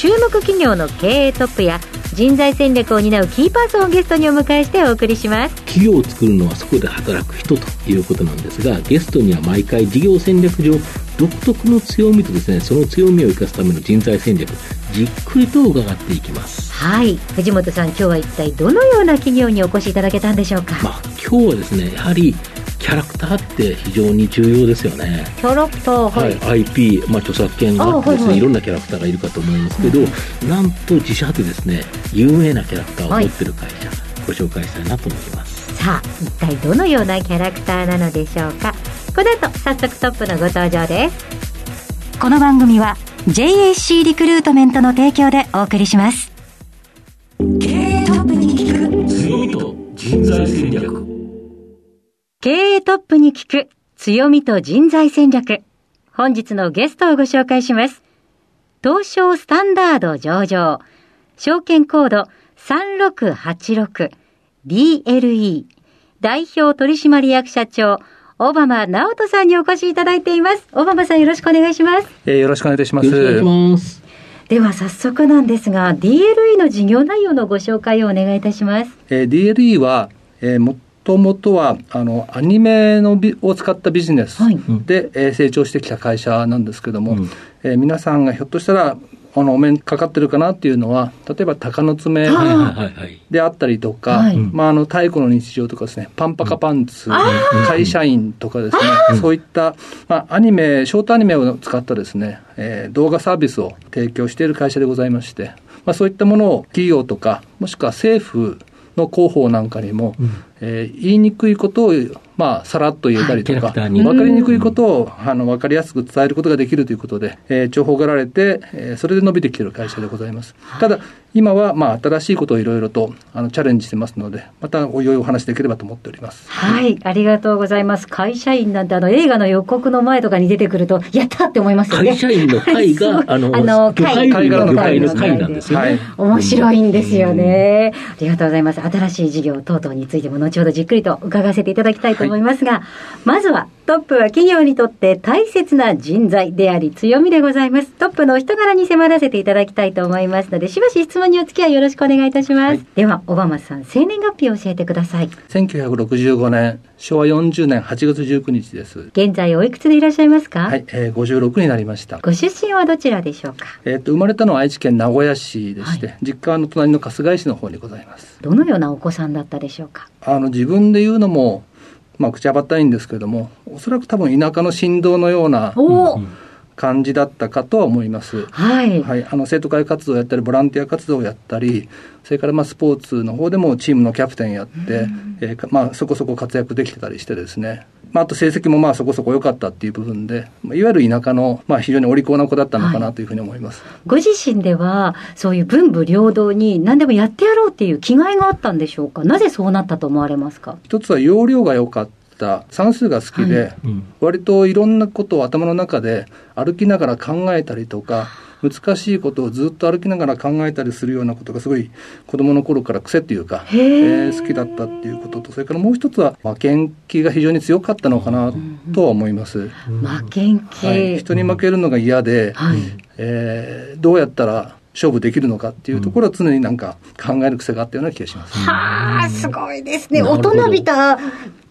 注目企業の経営トップや人材戦略を担うキーパーソンをゲストにお迎えしてお送りします。企業を作るのはそこで働く人ということなんですがゲストには毎回事業戦略上独特の強みとですねその強みを生かすための人材戦略じっくりと伺っていきます。はい。藤本さん今日は一体どのような企業にお越しいただけたんでしょうか？まあ今日はですねやはりキャラクターって非常に重要ですよね。キャラクター、はい、はい、IP、まあ、著作権があってですね、はいはい、いろんなキャラクターがいるかと思いますけど、うん、なんと自社でですね、有名なキャラクターを持ってる会社、はい、ご紹介したいなと思います。さあ、一体どのようなキャラクターなのでしょうか？この後、早速トップのご登場です。この番組は JAC リクルートメントの提供でお送りします。経営トップに聞く強みと人材戦略。経営トップに聞く強みと人材戦略。本日のゲストをご紹介します。東証スタンダード上場。証券コード 3686DLE 代表取締役社長小浜直人さんにお越しいただいています。小浜さんよろしくお願いします。えー、よろしくお願いいたします。よろしくお願いします。では早速なんですが、DLE の事業内容のご紹介をお願いいたします。えー、DLE は、えー、ともとはあのアニメのビを使ったビジネスで、はい、えー、成長してきた会社なんですけども、うん、えー、皆さんがひょっとしたらあのお面かかってるかなっていうのは例えば鷹の爪であったりとか、はい、まあ、あの太古の日常とかですねパンパカパンツ、うん、会社員とかですね、そういった、まあ、アニメショートアニメを使ったですね、えー、動画サービスを提供している会社でございまして、まあ、そういったものを企業とかもしくは政府の広報なんかにも、うん、えー、言いにくいことを、まあ、さらっと言えたりとか、はい、分かりにくいことをあの分かりやすく伝えることができるということで、えー、重宝がられて、えー、それで伸びてきている会社でございます。ただ今はまあ新しいことをいろいろとあのチャレンジしてますので、またおいおいお話できればと思っております。はい、ありがとうございます。会社員なんてあの映画の予告の前とかに出てくると、やったって思いますよね。会社員の会が、あの、あの会会の会の会なんですよね。はい、面白いんですよね。ありがとうございます。新しい事業等々についても後ほどじっくりと伺わせていただきたいと思いますが、はい、まずはトップは企業にとって大切な人材であり強みでございます。トップの人柄に迫らせていただきたいと思いますので、しばし質問にお付き合いよろしくくお願いいたします。はい、では、小浜さん、生年月日を教えてください。1965年、昭和40年8月19日です。現在おいくつでいらっしゃいますか？はい、えー、56になりました。ご出身はどちらでしょうか？えっ、と、生まれたのは愛知県名古屋市でして、はい、実家の隣の春日井市の方にございます。どのようなお子さんだったでしょうか？あの、自分で言うのも、まあ、口はばったいんですけれども、おそらく多分田舎の振動のような、感じだったかとは思います。はい。はい。あの、生徒会活動をやったり、ボランティア活動をやったり、それからまあスポーツの方でもチームのキャプテンやって、えー、まあそこそこ活躍できてたりしてですね。まあ、あと成績もまあそこそこ良かったっていう部分で、いわゆる田舎のまあ非常にお利口な子だったのかなというふうに思います、はい、ご自身では、そういう文武両道に何でもやってやろうっていう気概があったんでしょうか、なぜそうなったと思われますか？一つは容量が良かった。た算数が好きで、はい。うん、割といろんなことを頭の中で歩きながら考えたりとか難しいことをずっと歩きながら考えたりするようなことがすごい子供の頃から癖っていうか、えー、好きだったっていうこととそれからもう一つは負けん気が非常に強かったのかなとは思います。負けん気、はい、人に負けるのが嫌で、はい、えー、どうやったら勝負できるのかっていうところは常になんか考える癖があったような気がします。はあ、すごいですね。大人びた、あ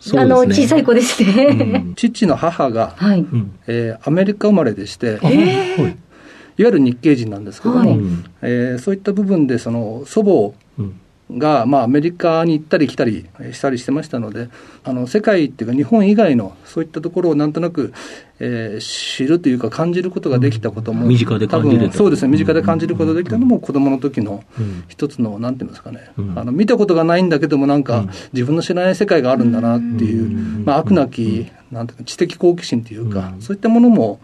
の、小さい子ですね。うん、父の母が、はい、えー、アメリカ生まれでして、えー、いわゆる日系人なんですけども、はい、えー、そういった部分でその祖母が、まあ、アメリカに行ったり来たりしたりしてましたのであの世界っていうか日本以外のそういったところをなんとなく、えー、知るというか感じることができたことも、身近で感じるそうですね。身近で感じることができたのも子どもの時の一つの、なんていうんですかね、あの見たことがないんだけどもなんか、自分の知らない世界があるんだなっていう、まあ、悪なきなんていうか知的好奇心というか、そういったものも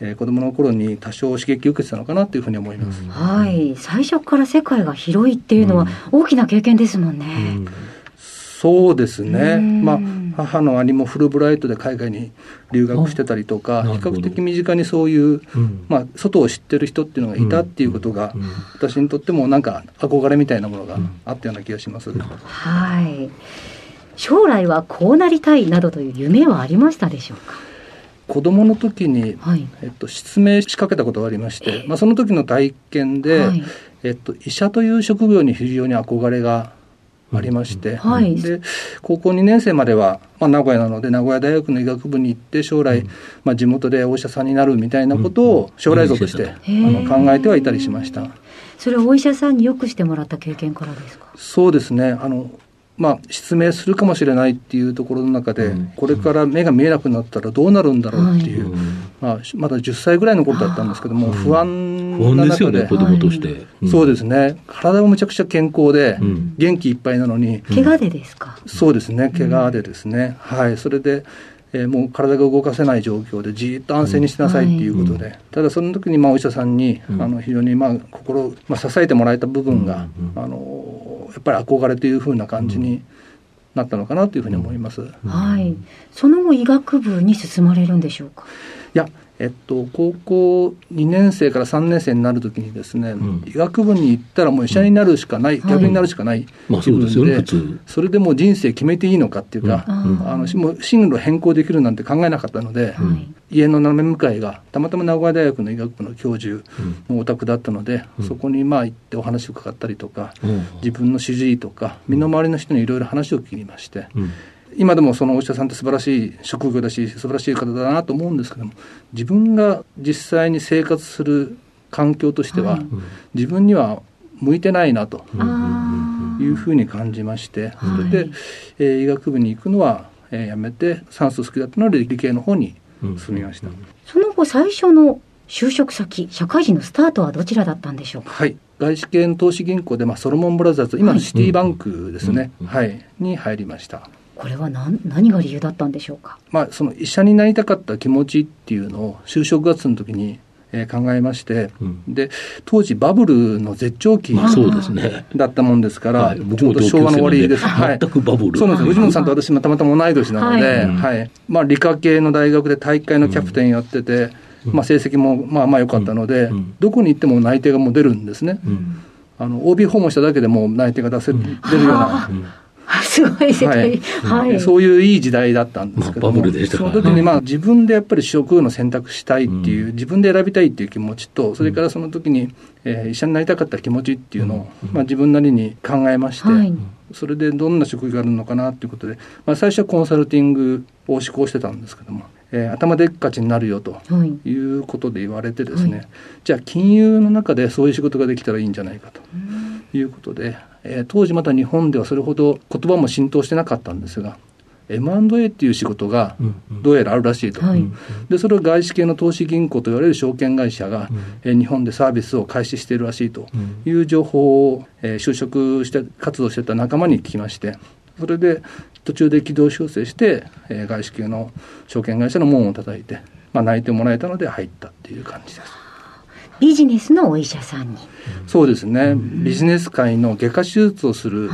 えー、子供の頃に多少刺激を受けてたのかなというふうに思います。はい。最初から世界が広いっていうのは大きな経験ですもんね。うん、そうですね。まあ、母の兄もフルブライトで海外に留学してたりとか、比較的身近にそういう、うん、まあ、外を知ってる人っていうのがいたっていうことが、私にとってもなんか憧れみたいなものがあったような気がします。はい。将来はこうなりたいなどという夢はありましたでしょうか？子供の時に、はい、えっと、失明しかけたことがありまして、まあ、その時の体験で、はい、えっと、医者という職業に非常に憧れがありまして、はい、で高校2年生までは、まあ、名古屋なので名古屋大学の医学部に行って将来、うん、まあ、地元でお医者さんになるみたいなことを将来像として、あの考えてはいたりしました。それはお医者さんによくしてもらった経験からですか？そうですね。あのまあ、失明するかもしれないっていうところの中で、うん、これから目が見えなくなったらどうなるんだろうっていう、はい、まあ、まだ10歳ぐらいの頃だったんですけども、不安な中で、ね、子供として、うん、そうですね、体もむちゃくちゃ健康で、元気いっぱいなのに、怪我でですか？そうですね、怪我でですね、はい、それで、えー、もう体が動かせない状況でじっと安静にしなさいっていうことで、うんはい、ただその時にまあお医者さんに、うん、あの非常にまあ心、まあ、支えてもらえた部分が、うん、あのやっぱり憧れというふうな感じになったのかなというふうに思います。はい。その後医学部に進まれるんでしょうか？いや、えっと、高校2年生から3年生になるときにですね、うん、医学部に行ったらもう医者になるしかない、うん、逆になるしかない、まあそうでね、それでもう人生決めていいのかっていうか、うん、あのもう進路変更できるなんて考えなかったので、家の斜め向かいがたまたま名古屋大学の医学部の教授のお宅だったので、そこにまあ行ってお話を伺ったりとか、自分の主治医とか身の回りの人にいろいろ話を聞きまして、今でもそのお医者さんって素晴らしい職業だし素晴らしい方だなと思うんですけども自分が実際に生活する環境としては、はい、自分には向いてないなというふうに感じまして、それで、えー、医学部に行くのは、えー、やめて算数好きだったので理系の方に進みました、その後最初の就職先社会人のスタートはどちらだったんでしょうか？はい。外資系の投資銀行で、まあ、ソロモンブラザーズ今のシティバンクですね、はい、に入りましたこれは何何が理由だったんでしょうか、まあ、その医者になりたかった気持ちっていうのを就職活動の時にえー、考えまして、うん、で当時バブルの絶頂期そうですね。だったもんですから、はい、僕も昭和の終わりです、はい、全くバブル。そうなんです。藤本さんと私もたまたま同い年なので、はい、はい、まあ、理科系の大学で体育会のキャプテンやってて、うん、まあ、成績もまあまあ良かったので、うん、どこに行っても内定がもう出るんですね、あの OB 訪問しただけでも内定が出せ、出るような。すごい世界、はい、はい、そういういい時代だったんですけども、まあ、その時にまあ自分でやっぱり職業の選択したいっていう、うん、自分で選びたいっていう気持ちと、それからその時に、えー、医者になりたかった気持ちっていうのを、まあ、自分なりに考えまして、はい、それでどんな職業があるのかなっていうことで、まあ、最初はコンサルティングを志向してたんですけども。えー、頭でっかちになるよということで言われてですね、はい、じゃあ金融の中でそういう仕事ができたらいいんじゃないかということで、えー、当時まだ日本ではそれほど言葉も浸透してなかったんですが M&A っていう仕事がどうやらあるらしいと、うんうん、でそれを外資系の投資銀行と言われる証券会社が、うん、日本でサービスを開始しているらしいという情報を、えー、就職して活動してた仲間に聞きましてそれで途中で軌道修正して、えー、外資系の証券会社の門を叩いて、まあ、泣いてもらえたので入ったっていう感じです。ビジネスのお医者さんに。そうですね、ビジネス界の外科手術をする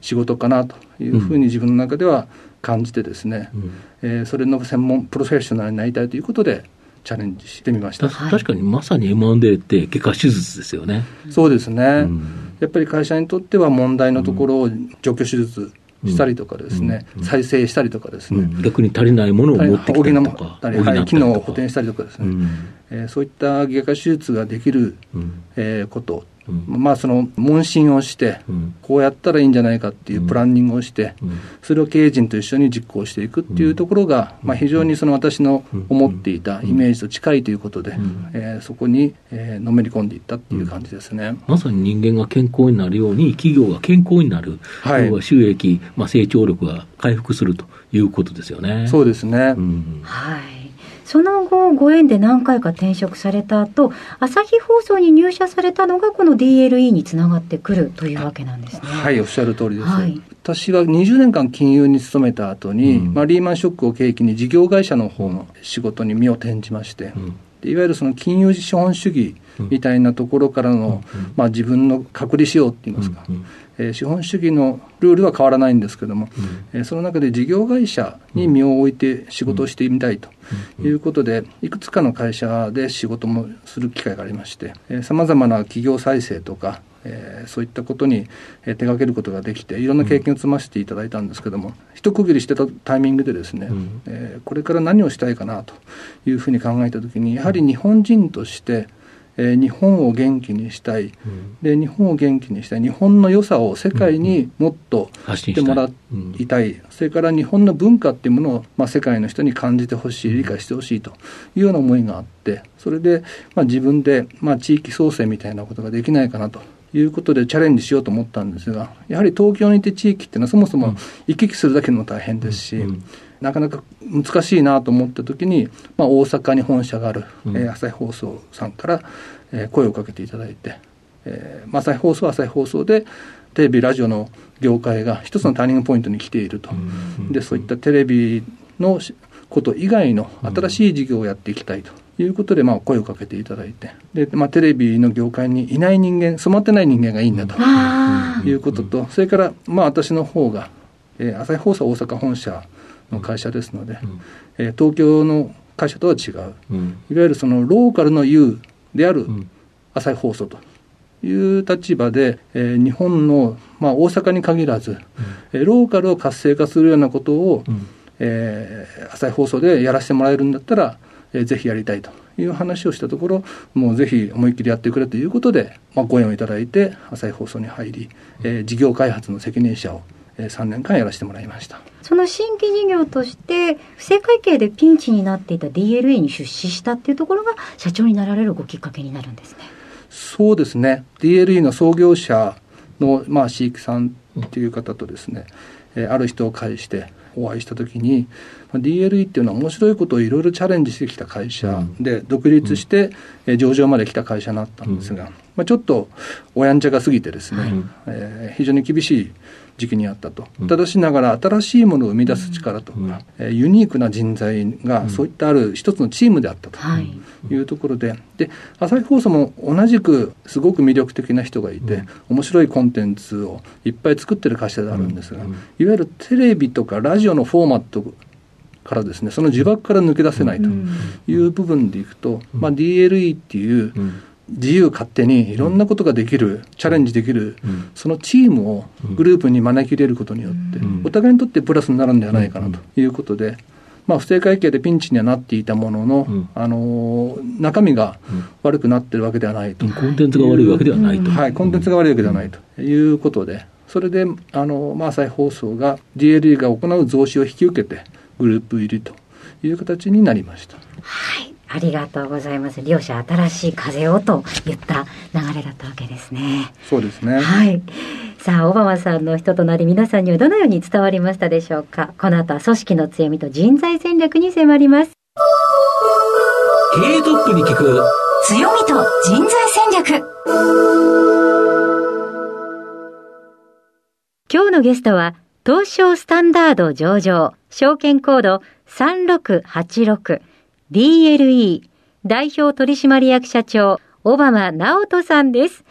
仕事かなというふうに自分の中では感じてですね、うん、えー、それの専門プロフェッショナルになりたいということでチャレンジしてみました。確かにまさに M&A って外科手術ですよね。そうですね、うん、やっぱり会社にとっては問題のところを除去手術したりとかですね、うん、再生したりとかですね、逆に足りないものを持ってきたりとか補ったり、機能を補填したりとかですね、うん、えー、そういった外科手術ができる、うん、えー、こと。まあその問診をして、こうやったらいいんじゃないかっていうプランニングをして、それを経営陣と一緒に実行していくっていうところが、まあ、非常にその私の思っていたイメージと近いということで、えー、そこに、えー、のめり込んでいったっていう感じですね、まさに人間が健康になるように企業が健康になる、はい、収益、まあ、成長力が回復するということですよね。そうですね、うん、はいその後、ご縁で何回か転職された後、朝日放送に入社されたのが、この DLE につながってくるというわけなんですね。はい、おっしゃる通りです。はい、私は20年間金融に勤めた後に、うん、まあ、リーマンショックを契機に事業会社の方の仕事に身を転じまして、うん、いわゆるその金融資本主義みたいなところからの、まあ、自分の隔離しようって言いますか、えー、資本主義のルールは変わらないんですけども、えー、その中で事業会社に身を置いて仕事をしてみたいということで、いくつかの会社で仕事もする機会がありましてさまざまな企業再生とかえー、そういったことに、えー、手掛けることができていろんな経験を積ませていただいたんですけども、うん、一区切りしてたタイミングでですね、うん、えー、これから何をしたいかなというふうに考えた時にやはり日本人として、えー、日本を元気にしたい、うん、で日本を元気にしたい。日本の良さを世界にもっと知ってもらいたい,、それから日本の文化っていうものを、まあ、世界の人に感じてほしい理解してほしいと。いうような思いがあって。それで、まあ、自分で、まあ、地域創生みたいなことができないかなと。いうことでチャレンジしようと思ったんですがやはり東京にいて地域っていうのはそもそも行き来するだけでも大変ですし、うんうん、なかなか難しいなと思った時に、まあ、大阪に本社がある、うん、えー、朝日放送さんから、えー、声をかけていただいて、えーまあ、朝日放送は朝日放送でテレビラジオの業界が一つのターニングポイントに来ていると、でそういったテレビのこと以外の新しい事業をやっていきたいと。いうことで、まあ、声をかけていただいて、で、まあ、テレビの業界にいない人間、染まってない人間がいいんだと。いうことと、それから、まあ、私の方が、えー、朝日放送大阪本社の会社ですので、えー、東京の会社とは違う、いわゆるそのローカルの U である朝日放送という立場で、えー、日本の、まあ、大阪に限らず、うん、ローカルを活性化するようなことを、うん、えー、朝日放送でやらせてもらえるんだったら、えー、ぜひやりたいという話をしたところもうぜひ思いっきりやってくれということで、まあ、ご縁をいただいて朝日放送に入り、えー、事業開発の責任者を3年間やらせてもらいました。その新規事業として不正会計でピンチになっていた DLA に出資したっていうところが社長になられるごきっかけになるんですね。そうですね。DLE の創業者の、まあ、飼育さんっていう方とですね、えー、ある人を介してお会いした時に DLE っていうのは面白いことをいろいろチャレンジしてきた会社で独立して上場まで来た会社になったんですが、まあ、ちょっとおやんちゃが過ぎてですね、えー、非常に厳しい時期にあったと、ただしながら新しいものを生み出す力とか、えユニークな人材がそういったある一つのチームであったと。い。うところで、で朝日放送も同じくすごく魅力的な人がいて、面白いコンテンツをいっぱい作ってる会社であるんですが、いわゆるテレビとかラジオのフォーマットからですねその呪縛から抜け出せないという部分でいくと、まあ、DLE っていう、自由勝手にいろんなことができる、チャレンジできる、そのチームをグループに招き入れることによって、お互いにとってプラスになるんではないかなということで、まあ、不正会計でピンチにはなっていたものの、あの中身が悪くなってるわけではないと、コンテンツが悪いわけではないと。はい、コンテンツが悪いわけではないということで、それで、あの、まあ、再放送が DLE が行う増資を引き受けて、グループ入りという形になりました。はい。ありがとうございます。両者新しい風をと言った流れだったわけですね。そうですね。はい。さあ、オバマさんの人となり皆さんにはどのように伝わりましたでしょうか？この後は組織の強みと人材戦略に迫ります。経営トップに聞く強みと人材戦略。今日のゲストは、東証スタンダード上場、証券コード3686 DLE 代表取締役社長、小浜直人さんです。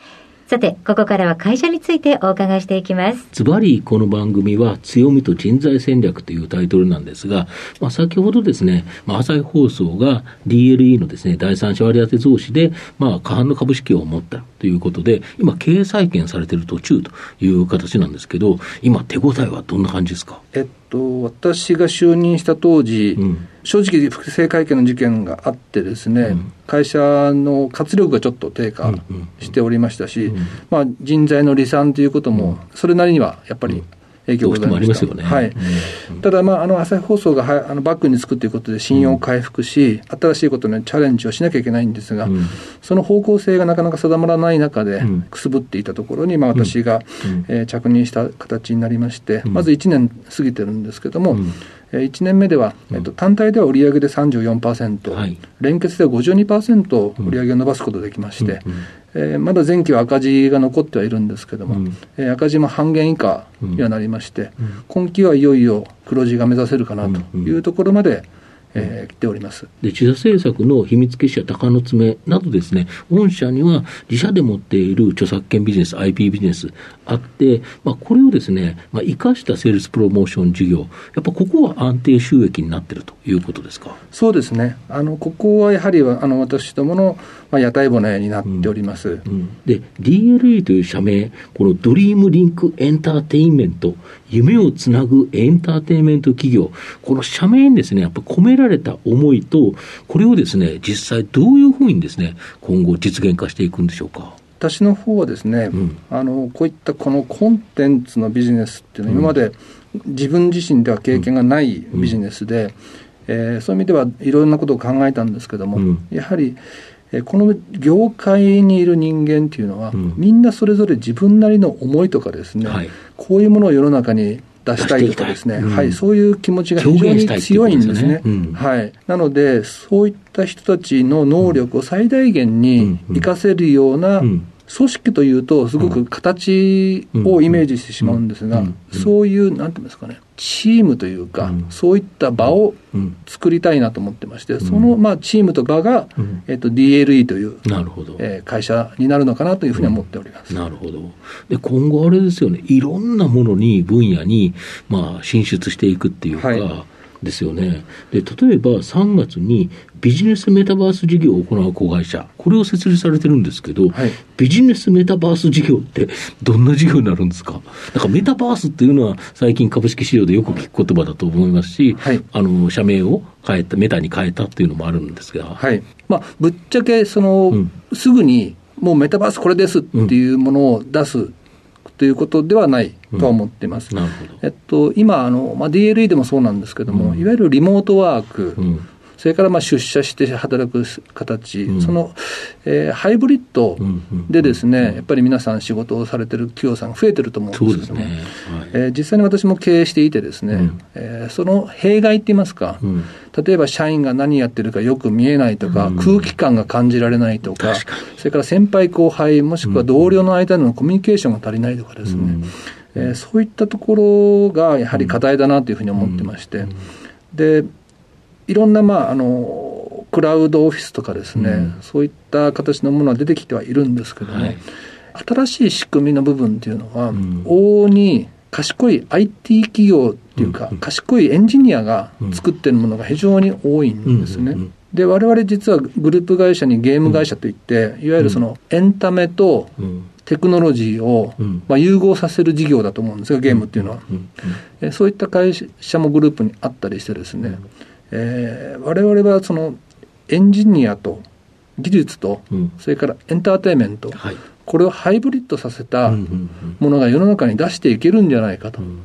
さて、ここからは会社についてお伺いしていきます。ズバリ、この番組は強みと人材戦略というタイトルなんですが、まあ、先ほどですね、まあ、朝日放送が DLE のですね、第三者割当増資で、まあ、過半の株式を持ったということで、今、経営再建されている途中という形なんですけど、今、手応えはどんな感じですか？えっと、私が就任した当時、うん、正直、不正会計の事件があってですね、うん、会社の活力がちょっと低下しておりましたし、まあ、人材の離散ということも、それなりにはやっぱり影響がございました。ね、はい。ただ、まあ、あの、朝日放送がはあのバックにつくということで信用を回復し、新しいことにチャレンジをしなきゃいけないんですが、その方向性がなかなか定まらない中で、くすぶっていたところに、まあ、私が、えー、着任した形になりまして、まず1年過ぎてるんですけども、1年目では、えっと、単体では売上で34%、はい、連結では52%売上を伸ばすことができまして、うん。うん、えー、まだ前期は赤字が残ってはいるんですけども、うん、えー、赤字も半減以下にはなりまして、うん、今期はいよいよ黒字が目指せるかなというところまで、えー、来ております。で自社制作の秘密結社、鷹の爪などですね、御社には自社で持っている著作権ビジネス、IP ビジネスあって、まあ、これをですね、まあ、生かしたセールスプロモーション事業、やっぱここは安定収益になっているということですか？そうですね、あのここはやはりあの私どもの、まあ、屋台骨になっております、うん。うん、で DLE という社名、このドリームリンクエンターテインメント、夢をつなぐエンターテインメント企業、この社名にですね、やっぱ込められた思いと、これをですね、実際どういうふうにですね、今後実現化していくんでしょうか？私の方はですね、うん、あのこういったこのコンテンツのビジネスっていうのは今まで自分自身では経験がないビジネスで、えー、そういう意味ではいろんなことを考えたんですけども、うん、やはり、えー、この業界にいる人間っていうのは、うん、みんなそれぞれ自分なりの思いとかですね、はい、こういうものを世の中に出したいとかですね、うん、はい、そういう気持ちが非常に強いんですね。すね。うん、はい、なので、そういった人たちの能力を最大限に生かせるような組織というと、すごく形をイメージしてしまうんですが、そういう、なんていうんですかね、チームというか、そういった場を作りたいなと思ってまして、その、まあ、チームと場が、えっと、DLE という、なるほど。えー、会社になるのかなというふうに思っております、なるほど。で、今後あれですよね、いろんなものに、分野に、まあ、進出していくっていうか、はいですよね。で、例えば3月にビジネスメタバース事業を行う子会社、これを設立されてるんですけど、はい、ビジネスメタバース事業ってどんな事業になるんですか？なんかメタバースっていうのは最近株式市場でよく聞く言葉だと思いますし、はい、あの、社名を変えた、メタに変えたっていうのもあるんですが。はい。まあ、ぶっちゃけ、その、うん、すぐにもうメタバースこれですっていうものを出すということではないとは思っています。うん、えっと、今あの、まあ、DLE でもそうなんですけども、うん、いわゆるリモートワーク、うんそれからまあ出社して働く形、うん、その、えー、ハイブリッドでですね、やっぱり皆さん仕事をされてる企業さんが増えてると思うんですけども、ね。はい、えー、実際に私も経営していてですね、うん、えー、その弊害って言いますか、うん、例えば社員が何やってるかよく見えないとか、空気感が感じられないとか、それから先輩後輩、もしくは同僚の間でのコミュニケーションが足りないとかですね、えー、そういったところがやはり課題だなというふうに思ってまして、でいろんな、まあ、あのクラウドオフィスとかですね、うん、そういった形のものは出てきてはいるんですけども、はい、新しい仕組みの部分っていうのは、うん、往々に賢い IT 企業っていうか、うん、賢いエンジニアが作ってるものが非常に多いんですね。で我々実はグループ会社にゲーム会社といって、いわゆるそのエンタメとテクノロジーを、まあ、融合させる事業だと思うんですがゲームっていうのは、えそういった会社もグループにあったりしてですね、えー、我々はそのエンジニアと技術と、うん、それからエンターテインメント、はい、これをハイブリッドさせたものが世の中に出していけるんじゃないかと、うん、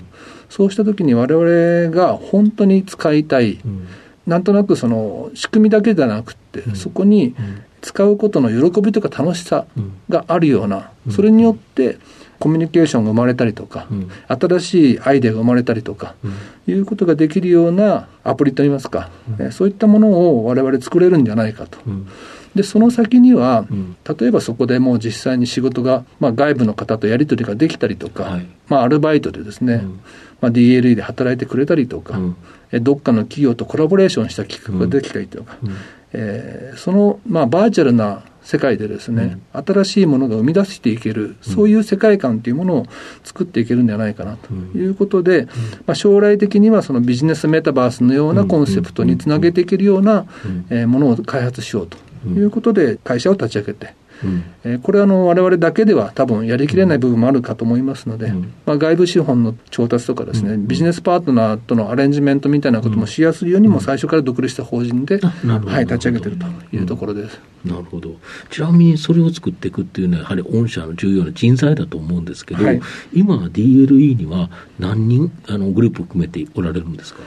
そうした時に我々が本当に使いたい、うん、なんとなくその仕組みだけじゃなくて、そこに使うことの喜びとか楽しさがあるような、それによってコミュニケーションが生まれたりとか、うん、新しいアイデアが生まれたりとか、うん、いうことができるようなアプリといいますか、うん、そういったものを我々作れるんじゃないかと。でその先には、例えばそこでもう実際に仕事が、まあ、外部の方とやり取りができたりとか、はい、まあ、アルバイトでですね、まあ、DLE で働いてくれたりとか、うん、どっかの企業とコラボレーションした企画ができたりとか、うん、えー、その、まあ、バーチャルな世界でですね、うん、新しいものが生み出していける、そういう世界観というものを作っていけるんじゃないかなと。いうことで、まあ、将来的にはそのビジネスメタバースのようなコンセプトにつなげていけるような、えものを開発しようと。いうことで会社を立ち上げて、うん、えー、これはあの我々だけでは多分やりきれない部分もあるかと思いますので、うん、まあ、外部資本の調達とかですね、うん、ビジネスパートナーとのアレンジメントみたいなこともしやすいようにも最初から独立した法人で、はい、立ち上げてるというところです。なるほど。ちなみにそれを作っていくっていうのはやはり御社の重要な人材だと思うんですけど、はい、今 DLE には何人あのグループを含めておられるんですか？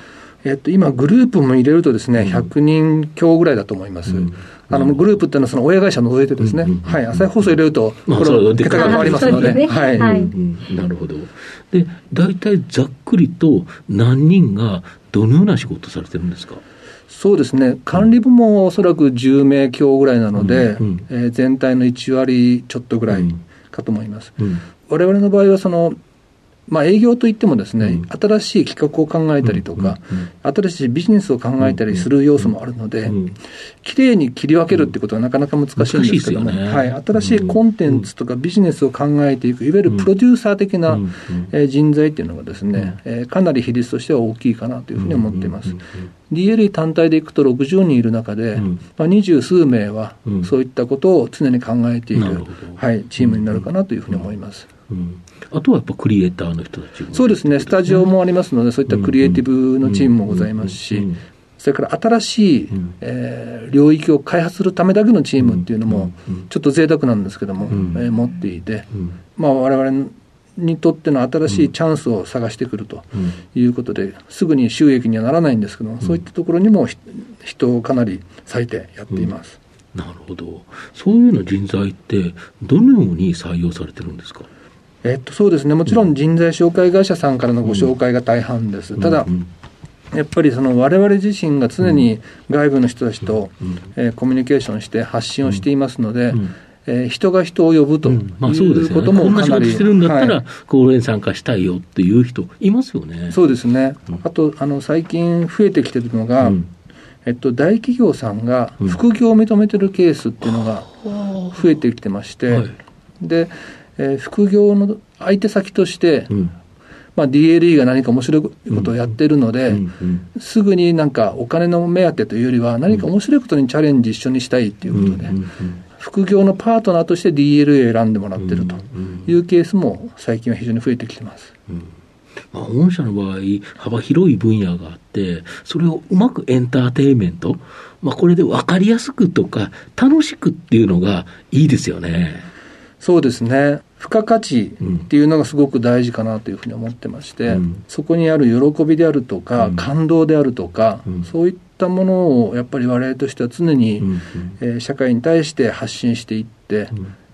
えっと、今、グループも入れるとですね、100人強ぐらいだと思います。うんあのグループっていうのはその親会社の上でですね、うんうん、はい、朝日放送入れると、これ、桁が変わりますので、ね、はい、はい。うん、なるほど。で、大体ざっくりと何人がどのような仕事されてるんですか？そうですね、管理部門はおそらく10名強ぐらいなので、うんうん、えー、全体の1割ちょっとぐらいかと思います。われわれの場合はそのまあ、営業といってもですね、新しい企画を考えたりとか、新しいビジネスを考えたりする要素もあるので、きれいに切り分けるってことはなかなか難しいんですけども、はい、新しいコンテンツとかビジネスを考えていく、いわゆるプロデューサー的な、え人材っていうのがですね、えかなり比率としては大きいかなというふうに思っています。DLE 単体でいくと60人いる中で、まあ、二十数名はそういったことを常に考えている、はい、チームになるかなというふうに思います。うんあとはやっぱクリエイターの人たちそうですね、スタジオもありますので、そういったクリエイティブのチームもございますし、それから新しい、えー、領域を開発するためだけのチームっていうのも、ちょっと贅沢なんですけども、えー、持っていて、まあ、我々にとっての新しいチャンスを探してくるということで、すぐに収益にはならないんですけども、そういったところにも人をかなり割いてやっています。なるほど。そういうような人材って、どのように採用されてるんですか？えっと、そうですね、もちろん人材紹介会社さんからのご紹介が大半です。ただ、やっぱりその我々自身が常に外部の人たちと、えー、コミュニケーションして発信をしていますので、えー、人が人を呼ぶということもかなり、してるんだったら、講演参加したいよっていう人、いますよね。そうですね。あと、あの、最近増えてきてるのが、えっと、大企業さんが副業を認めてるケースっていうのが増えてきてまして、で、えー、副業の相手先として、うん。まあ、DLE が何か面白いことをやってるので、うんうんうん、すぐになんかお金の目当てというよりは、何か面白いことにチャレンジ一緒にしたいということで、うんうんうん、副業のパートナーとして DLE を選んでもらってるというケースも最近は非常に増えてきてます。うん。まあ、御社の場合、幅広い分野があって、それをうまくエンターテインメント、まあ、これで分かりやすくとか、楽しくっていうのがいいですよね。そうですね。付加価値っていうのがすごく大事かなというふうに思ってまして、うん、そこにある喜びであるとか、うん、感動であるとか、うん、そういったものをやっぱり我々としては常に、うん、えー、社会に対して発信していって、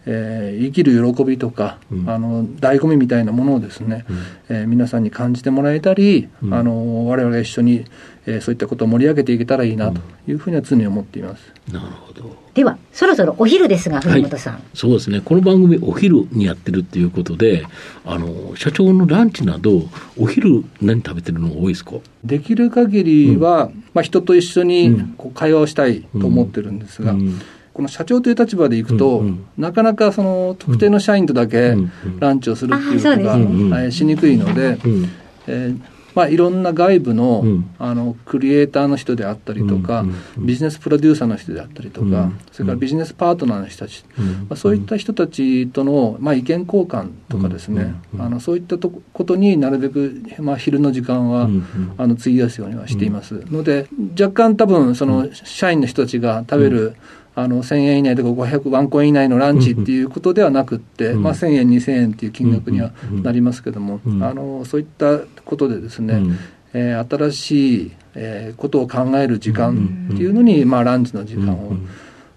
えー、生きる喜びとか、うん、あの醍醐味みたいなものをですね、うん、えー、皆さんに感じてもらえたり、うん、あの我々が一緒に、えー、そういったことを盛り上げていけたらいいなというふうには常に思っています。なるほど。ではそろそろお昼ですが藤本さん、はい、そうですね。この番組お昼にやってるっていうことであの社長のランチなどお昼何食べてるの多いですか？できる限りは、まあ、人と一緒にこう会話をしたいと思ってるんですが、この社長という立場でいくと、うんうん、なかなかその特定の社員とだけランチをするっていうことが、うん、しにくいので、うん、えー、まあ、いろんな外部の,、あのクリエイターの人であったりとか、ビジネスプロデューサーの人であったりとか、それからビジネスパートナーの人たち、まあ、そういった人たちとの、まあ、意見交換とかですね、あのそういったとことになるべく、まあ、昼の時間は、あの費やすようにはしています。ので若干多分その社員の人たちが食べる、あの1000円以内とか500ワンコイン以内のランチっていうことではなくって、まあ、1000円、2000円っていう金額にはなりますけども、あのそういったことでですね、えー、新しい、えー、ことを考える時間っていうのに、まあ、ランチの時間を。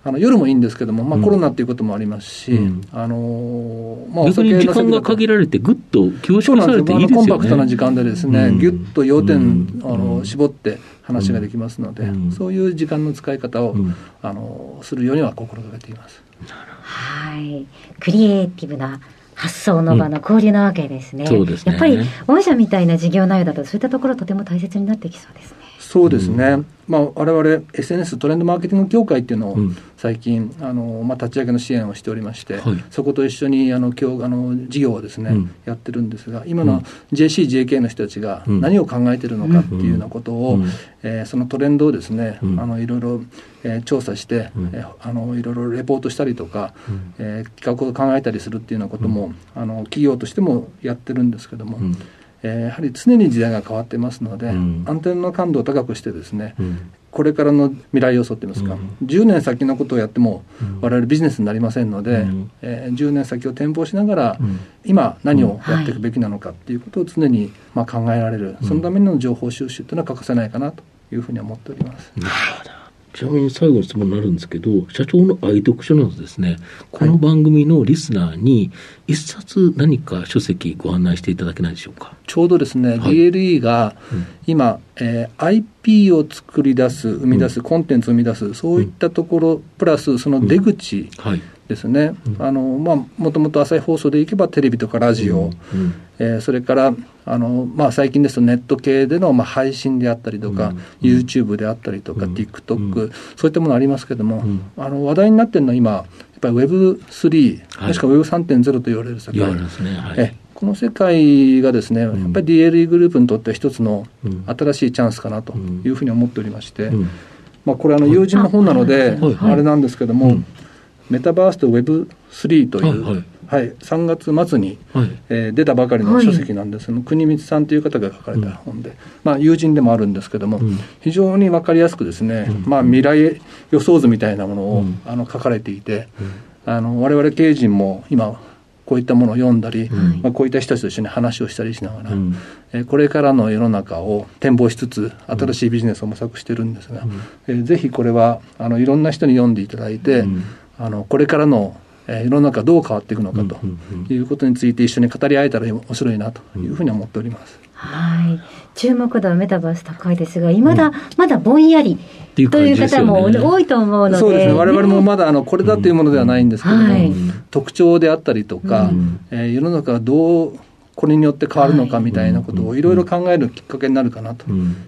あの夜もいいんですけども、まあ、コロナっていうこともありますし、うん、あのまあ、お酒の時間が限られて、ぐっと凝縮されていいですよね。コンパクトな時間でですね、ぎゅっと要点、あの絞って話ができますので、そういう時間の使い方を、あのするようには心がけています。はい、クリエイティブな発想の場の交流なわけですね。そうですね。やっぱり御社みたいな事業内容だとそういったところとても大切になってきそうですね。そうですね、うん、まあ、我々 SNS トレンドマーケティング協会っていうのを最近、あのまあ、立ち上げの支援をしておりまして、はい、そこと一緒にあの今日あの事業をですね、うん、やってるんですが今の JC、JK の人たちが何を考えてるのかっていうようなことを、うん、えー、そのトレンドをですね、あのいろいろ、えー、調査して、うん、えー、あのいろいろレポートしたりとか、うん、えー、企画を考えたりするっていうようなことも、あの企業としてもやってるんですけども。えー、やはり常に時代が変わってますので、うん、アンテナの感度を高くしてですね、うん、これからの未来予想って言いますか、うん、10年先のことをやっても、我々ビジネスになりませんので、うん、えー、10年先を展望しながら、今何をやっていくべきなのかっていうことを常にまあ考えられる、そのための情報収集というのは欠かせないかなというふうに思っております。なるほどちなみに最後の質問になるんですけど、社長の愛読書などですね、この番組のリスナーに一冊何か書籍ご案内していただけないでしょうか？ちょうどですね、はい、DLE が今、えー、IP を作り出す、生み出す、うん、コンテンツを生み出す、そういったところ、プラスその出口、うん。はい、ですね、うん、あのまあ、もともと朝日放送でいけばテレビとかラジオ、うん、えー、それからあの、まあ、最近ですとネット系での、まあ、配信であったりとか、うん、YouTube であったりとか、うん、TikTok、そういったものありますけども、あの話題になってるのは今やっぱり Web3、はい、もしくは Web3.0 と言われる世界、ね。はい、えこの世界がですね、やっぱり DLE グループにとっては一つの新しいチャンスかなというふうに思っておりまして、まあ、これあの友人の本なので、あれなんですけども、メタバースと Web3 という、はい。はい、3月末に、はい、えー、出たばかりの書籍なんです。けど、はい、国光さんという方が書かれた本で、うん、まあ、友人でもあるんですけども、うん、非常に分かりやすくですね、うん、まあ、未来予想図みたいなものを、あの書かれていて、あの我々経営陣も今こういったものを読んだり、まあ、こういった人たちと一緒に話をしたりしながら、うん、えこれからの世の中を展望しつつ新しいビジネスを模索してるんですが、うん、えぜひこれはあのいろんな人に読んでいただいて、あのこれからのえー、世の中どう変わっていくのかということについて一緒に語り合えたら面白いなというふうに思っております。はい。注目度はメタバース高いですが、いまだ、まだぼんやりという方も多いと思うので、そうですね、われわれもまだあのこれだというものではないんですけども、はい、特徴であったりとか、うん、えー、世の中がどうこれによって変わるのかみたいなことをいろいろ考えるきっかけになるかなと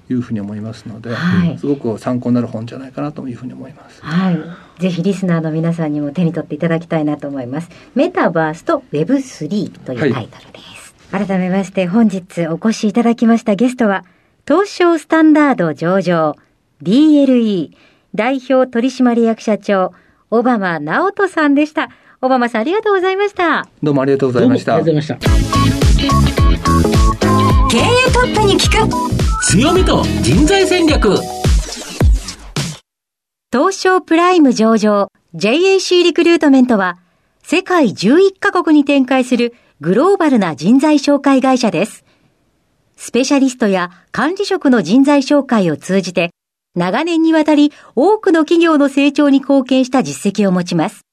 いうふうに思いますので、はい、すごく参考になる本じゃないかなというふうに思います。はい。ぜひリスナーの皆さんにも手に取っていただきたいなと思います。メタバースと Web3 というタイトルです。はい、改めまして本日お越しいただきましたゲストは、東証スタンダード上場 DLE 代表取締役社長、小浜直人さんでした。小浜さんありがとうございました。どうもありがとうございました。ありがとうございました。経営トップに聞く強みと人材戦略東証プライム上場 JAC リクルートメントは世界11カ国に展開するグローバルな人材紹介会社です。スペシャリストや管理職の人材紹介を通じて長年にわたり多くの企業の成長に貢献した実績を持ちます。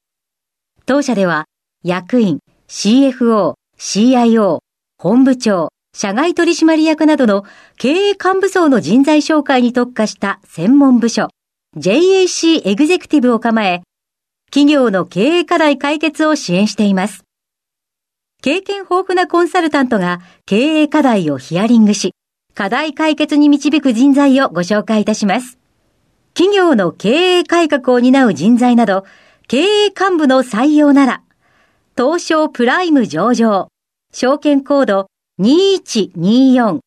当社では役員、CFO、CIO、本部長、社外取締役などの経営幹部層の人材紹介に特化した専門部署、JAC エグゼクティブを構え、企業の経営課題解決を支援しています。経験豊富なコンサルタントが経営課題をヒアリングし、課題解決に導く人材をご紹介いたします。企業の経営改革を担う人材など、経営幹部の採用なら、東証プライム上場、証券コード 2124JAC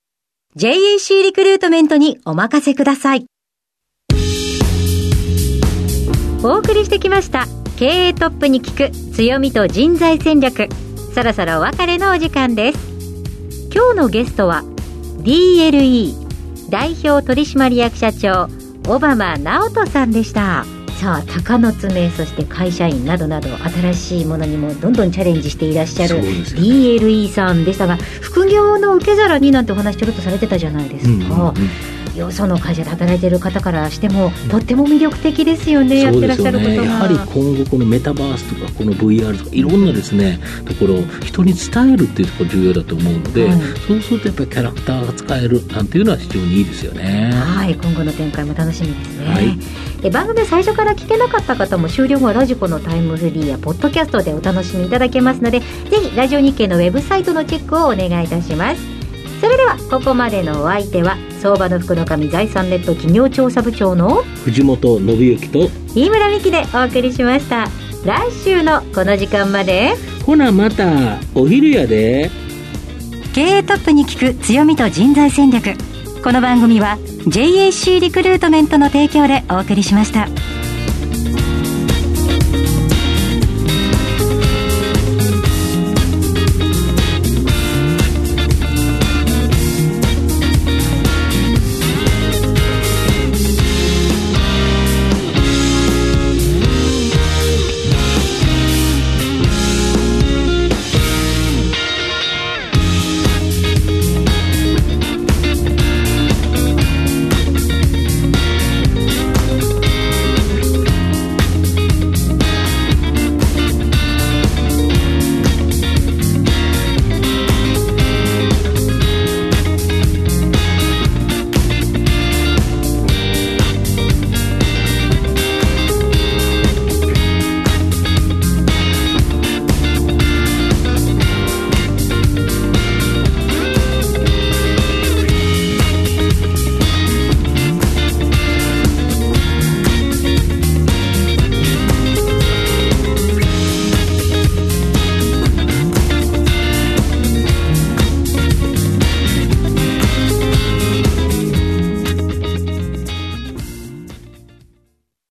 リクルートメントにお任せください。お送りしてきました。経営トップに聞く強みと人材戦略。そろそろお別れのお時間です。今日のゲストは DLE 代表取締役社長小浜直人さんでした。さあ鷹の爪そして会社員などなど新しいものにもどんどんチャレンジしていらっしゃる、ね、DLE さんでしたが副業の受け皿になんてお話ちょろっとされてたじゃないですか、うんうんうんよその会社で働いている方からしても、とっても魅力的ですよね、やってらっしゃることが、やはり今後、このメタバースとか、この VR とか、いろんなですね、ところを人に伝えるっていうところ重要だと思うので、はい、そうするとやっぱりキャラクターが使えるなんていうのは非常にいいですよね。はい、今後の展開も楽しみですね。はい。で番組最初から聞けなかった方も終了後はラジコのタイムフリーやポッドキャストでお楽しみいただけますのでぜひラジオ日経のウェブサイトのチェックをお願いいたします。それではここまでのお相手は相場の福の神財産ネット企業調査部長の藤本信之と飯村美希でお送りしました。来週のこの時間まで。ほなまたお昼やで。経営トップに聞く強みと人材戦略。この番組は JAC リクルートメントの提供でお送りしました。